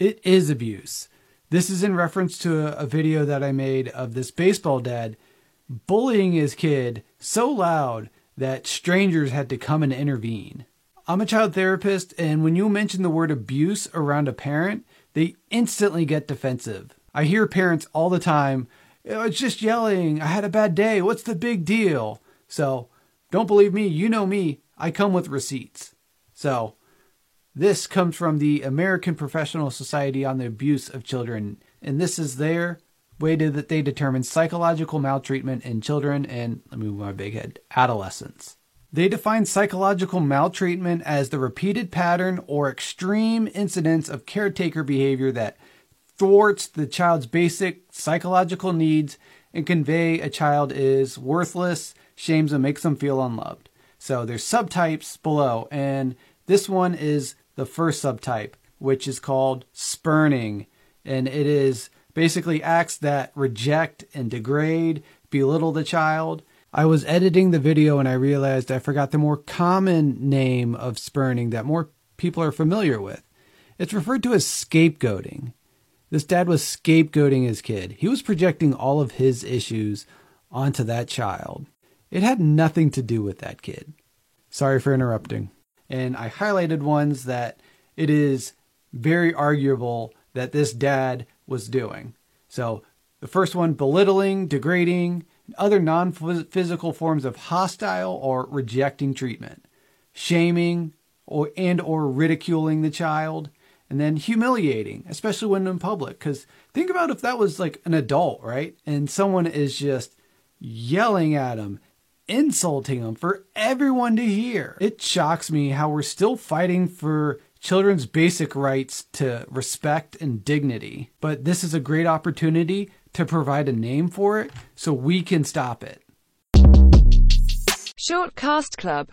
It is abuse. This is in reference to a, video that I made of this baseball dad bullying his kid so loud that strangers had to come and intervene. I'm a child therapist, and when you mention the word abuse around a parent, they instantly get defensive. I hear parents all the time, oh, it's just yelling, I had a bad day, what's the big deal? So, don't believe me, you know me, I come with receipts. So, this comes from the American Professional Society on the Abuse of Children, and this is their way to, that they determine psychological maltreatment in children and, let me move my big head, adolescents. They define psychological maltreatment as the repeated pattern or extreme incidence of caretaker behavior that thwarts the child's basic psychological needs and convey a child is worthless, shames them, makes them feel unloved. So there's subtypes below, and this one is the first subtype, which is called spurning, and it is basically acts that reject and degrade, belittle the child. I was editing the video and I realized I forgot the more common name of spurning that more people are familiar with. It's referred to as scapegoating. This dad was scapegoating his kid. He was projecting all of his issues onto that child. It had nothing to do with that kid. Sorry for interrupting. And I highlighted ones that it is very arguable that this dad was doing. So the first one belittling, degrading, other non physical forms of hostile or rejecting treatment, shaming or and or ridiculing the child, and then humiliating, especially when in public. Because think about if that was like an adult, right? And someone is just yelling at him, insulting him for everyone to hear. It shocks me how we're still fighting for children's basic rights to respect and dignity. But this is a great opportunity to provide a name for it so we can stop it. Short Cast Club